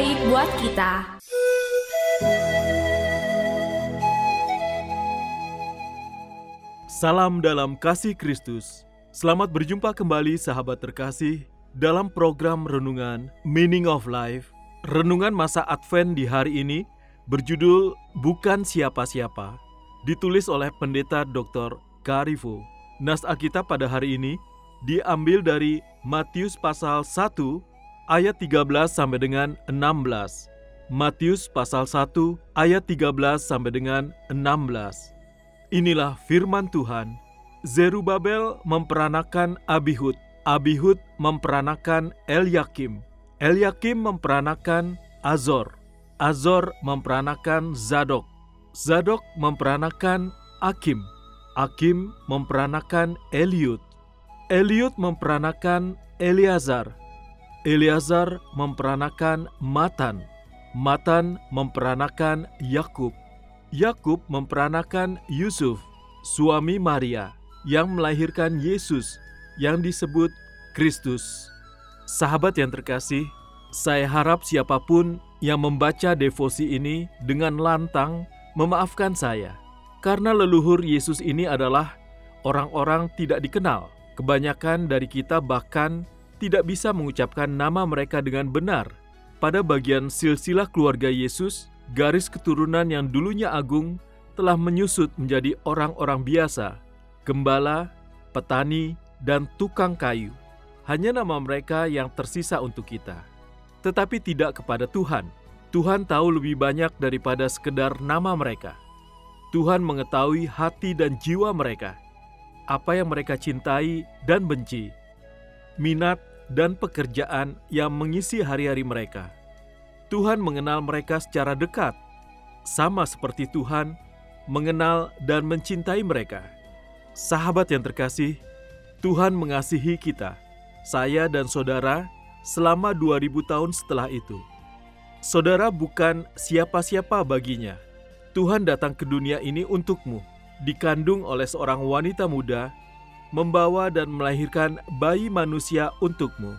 baik buat kita Salam dalam kasih Kristus. Selamat berjumpa kembali sahabat terkasih dalam program renungan Meaning of Life. Renungan masa Advent di hari ini berjudul Bukan Siapa-siapa. Ditulis oleh Pendeta Dr. Karifo. Nas Alkitab pada hari ini diambil dari Matius pasal 1 ayat 13 sampai dengan 16. Matius pasal 1 ayat 13 sampai dengan 16. Inilah firman Tuhan. Zerubabel memperanakan Abihud. Abihud memperanakan Elyakim. Elyakim memperanakan Azor. Azor memperanakan Zadok. Zadok memperanakan Akim. Akim memperanakan Eliud. Eliud memperanakan Eleazar. Eleazar memperanakan Matan. Matan memperanakan Yakub. Yakub memperanakan Yusuf, suami Maria, yang melahirkan Yesus yang disebut Kristus. Sahabat yang terkasih, saya harap siapa pun yang membaca devosi ini dengan lantang memaafkan saya, karena leluhur Yesus ini adalah orang-orang tidak dikenal. Kebanyakan dari kita bahkan tidak bisa mengucapkan nama mereka dengan benar. Pada bagian silsilah keluarga Yesus, garis keturunan yang dulunya agung telah menyusut menjadi orang-orang biasa, gembala, petani, dan tukang kayu. Hanya nama mereka yang tersisa untuk kita. Tetapi tidak kepada Tuhan. Tuhan tahu lebih banyak daripada sekedar nama mereka. Tuhan mengetahui hati dan jiwa mereka, apa yang mereka cintai dan benci, minat dan pekerjaan yang mengisi hari-hari mereka. Tuhan mengenal mereka secara dekat, sama seperti Tuhan mengenal dan mencintai mereka. Sahabat yang terkasih, Tuhan mengasihi kita, saya dan saudara, selama 2000 tahun setelah itu. Saudara bukan siapa-siapa baginya. Tuhan datang ke dunia ini untukmu, dikandung oleh seorang wanita muda, membawa dan melahirkan bayi manusia untukmu.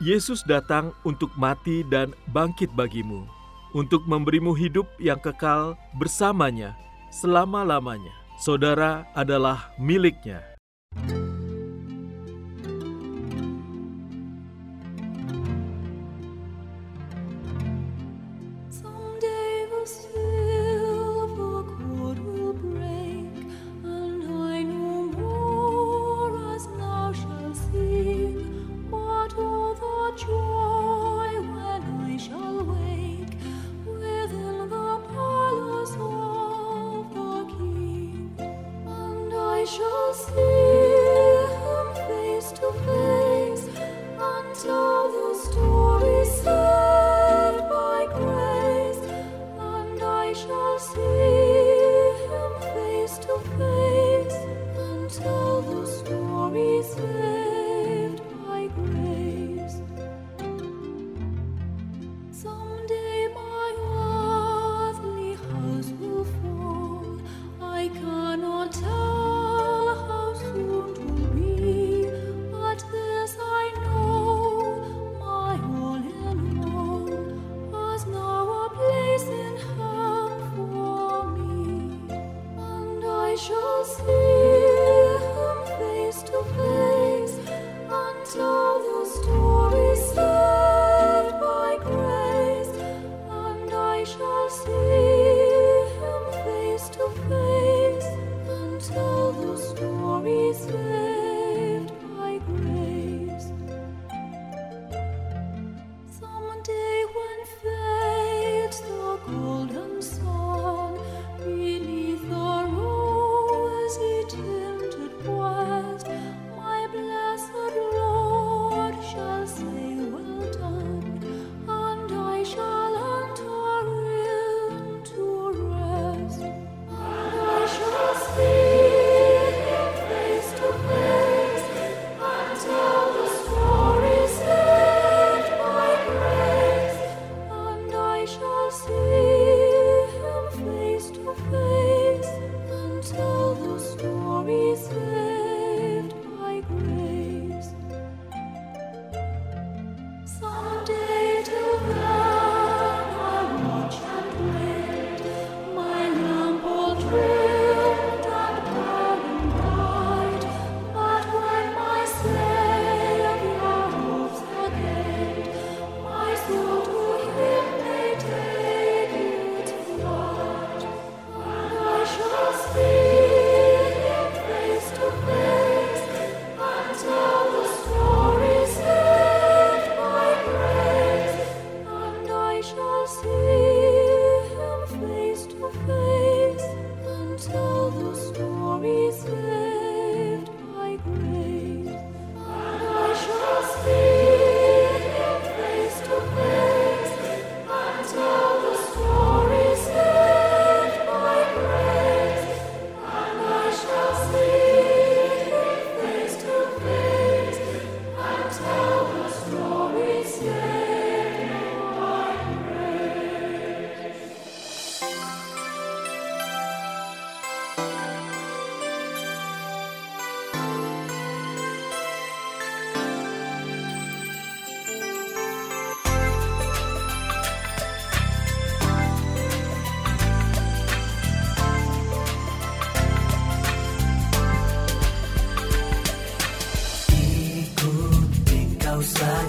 Yesus datang untuk mati dan bangkit bagimu, untuk memberimu hidup yang kekal bersamanya selama-lamanya. Saudara adalah miliknya.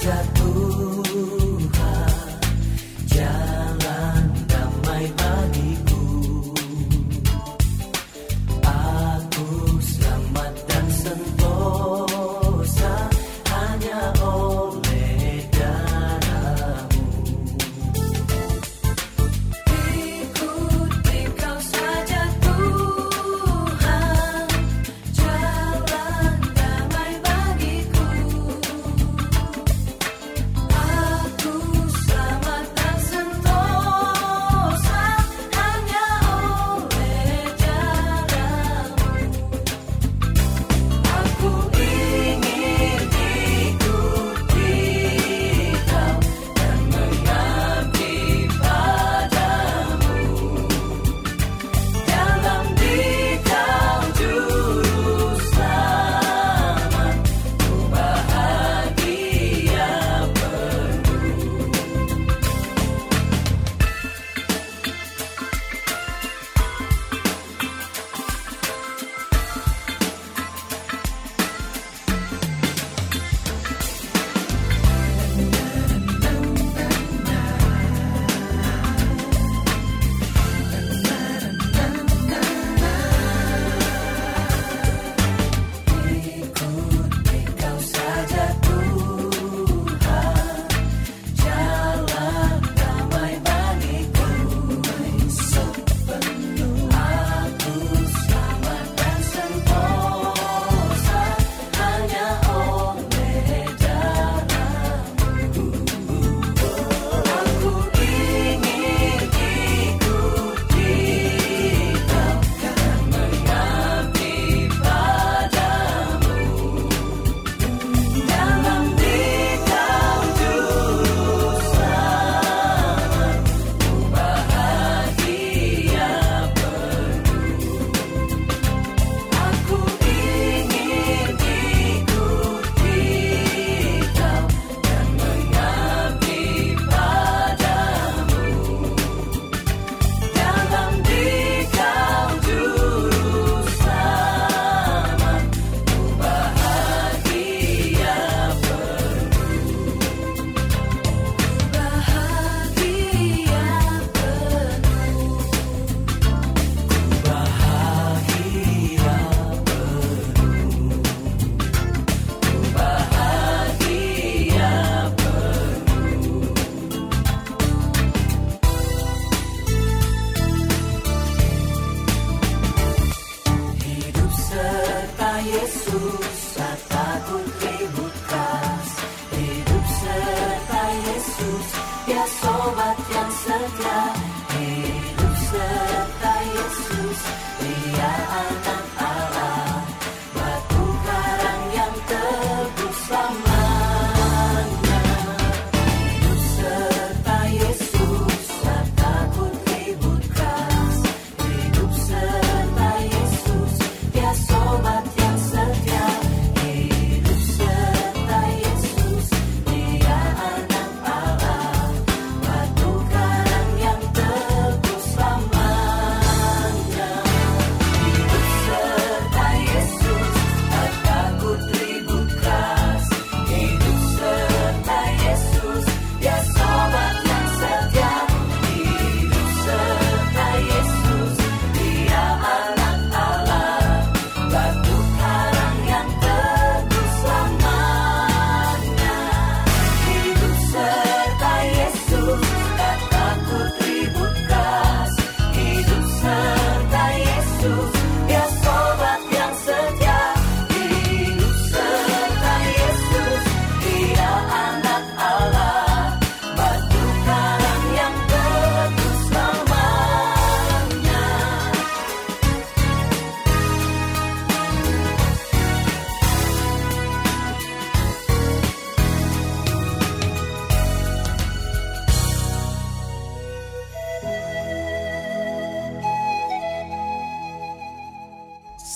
Yeah.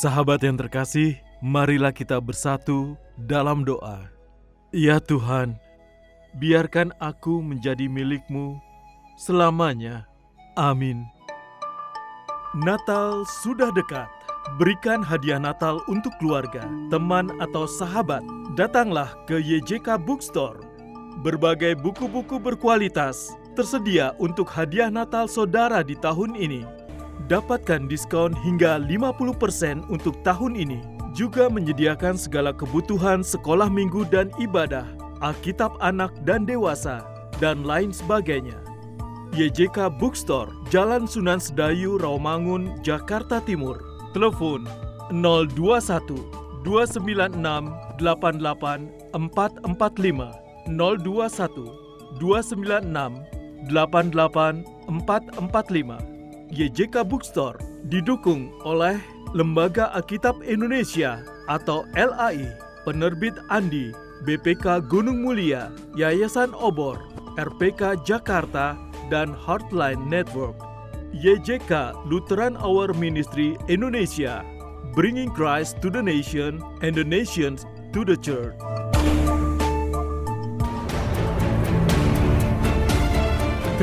Sahabat yang terkasih, marilah kita bersatu dalam doa. Ya Tuhan, biarkan aku menjadi milikmu selamanya. Amin. Natal sudah dekat. Berikan hadiah Natal untuk keluarga, teman, atau sahabat. Datanglah ke YJK Bookstore. Berbagai buku-buku berkualitas tersedia untuk hadiah Natal saudara di tahun ini. Dapatkan diskon hingga 50% untuk tahun ini. Juga menyediakan segala kebutuhan sekolah minggu dan ibadah, Alkitab anak dan dewasa, dan lain sebagainya. YJK Bookstore, Jalan Sunan Sedayu, Rawamangun, Jakarta Timur. Telepon 021 296 88 445 021 296 88 445 YJK Bookstore didukung oleh Lembaga Alkitab Indonesia atau LAI, Penerbit Andi, BPK Gunung Mulia, Yayasan Obor, RPK Jakarta, dan Heartline Network. YJK Lutheran Hour Ministry Indonesia, bringing Christ to the nation and the nations to the church.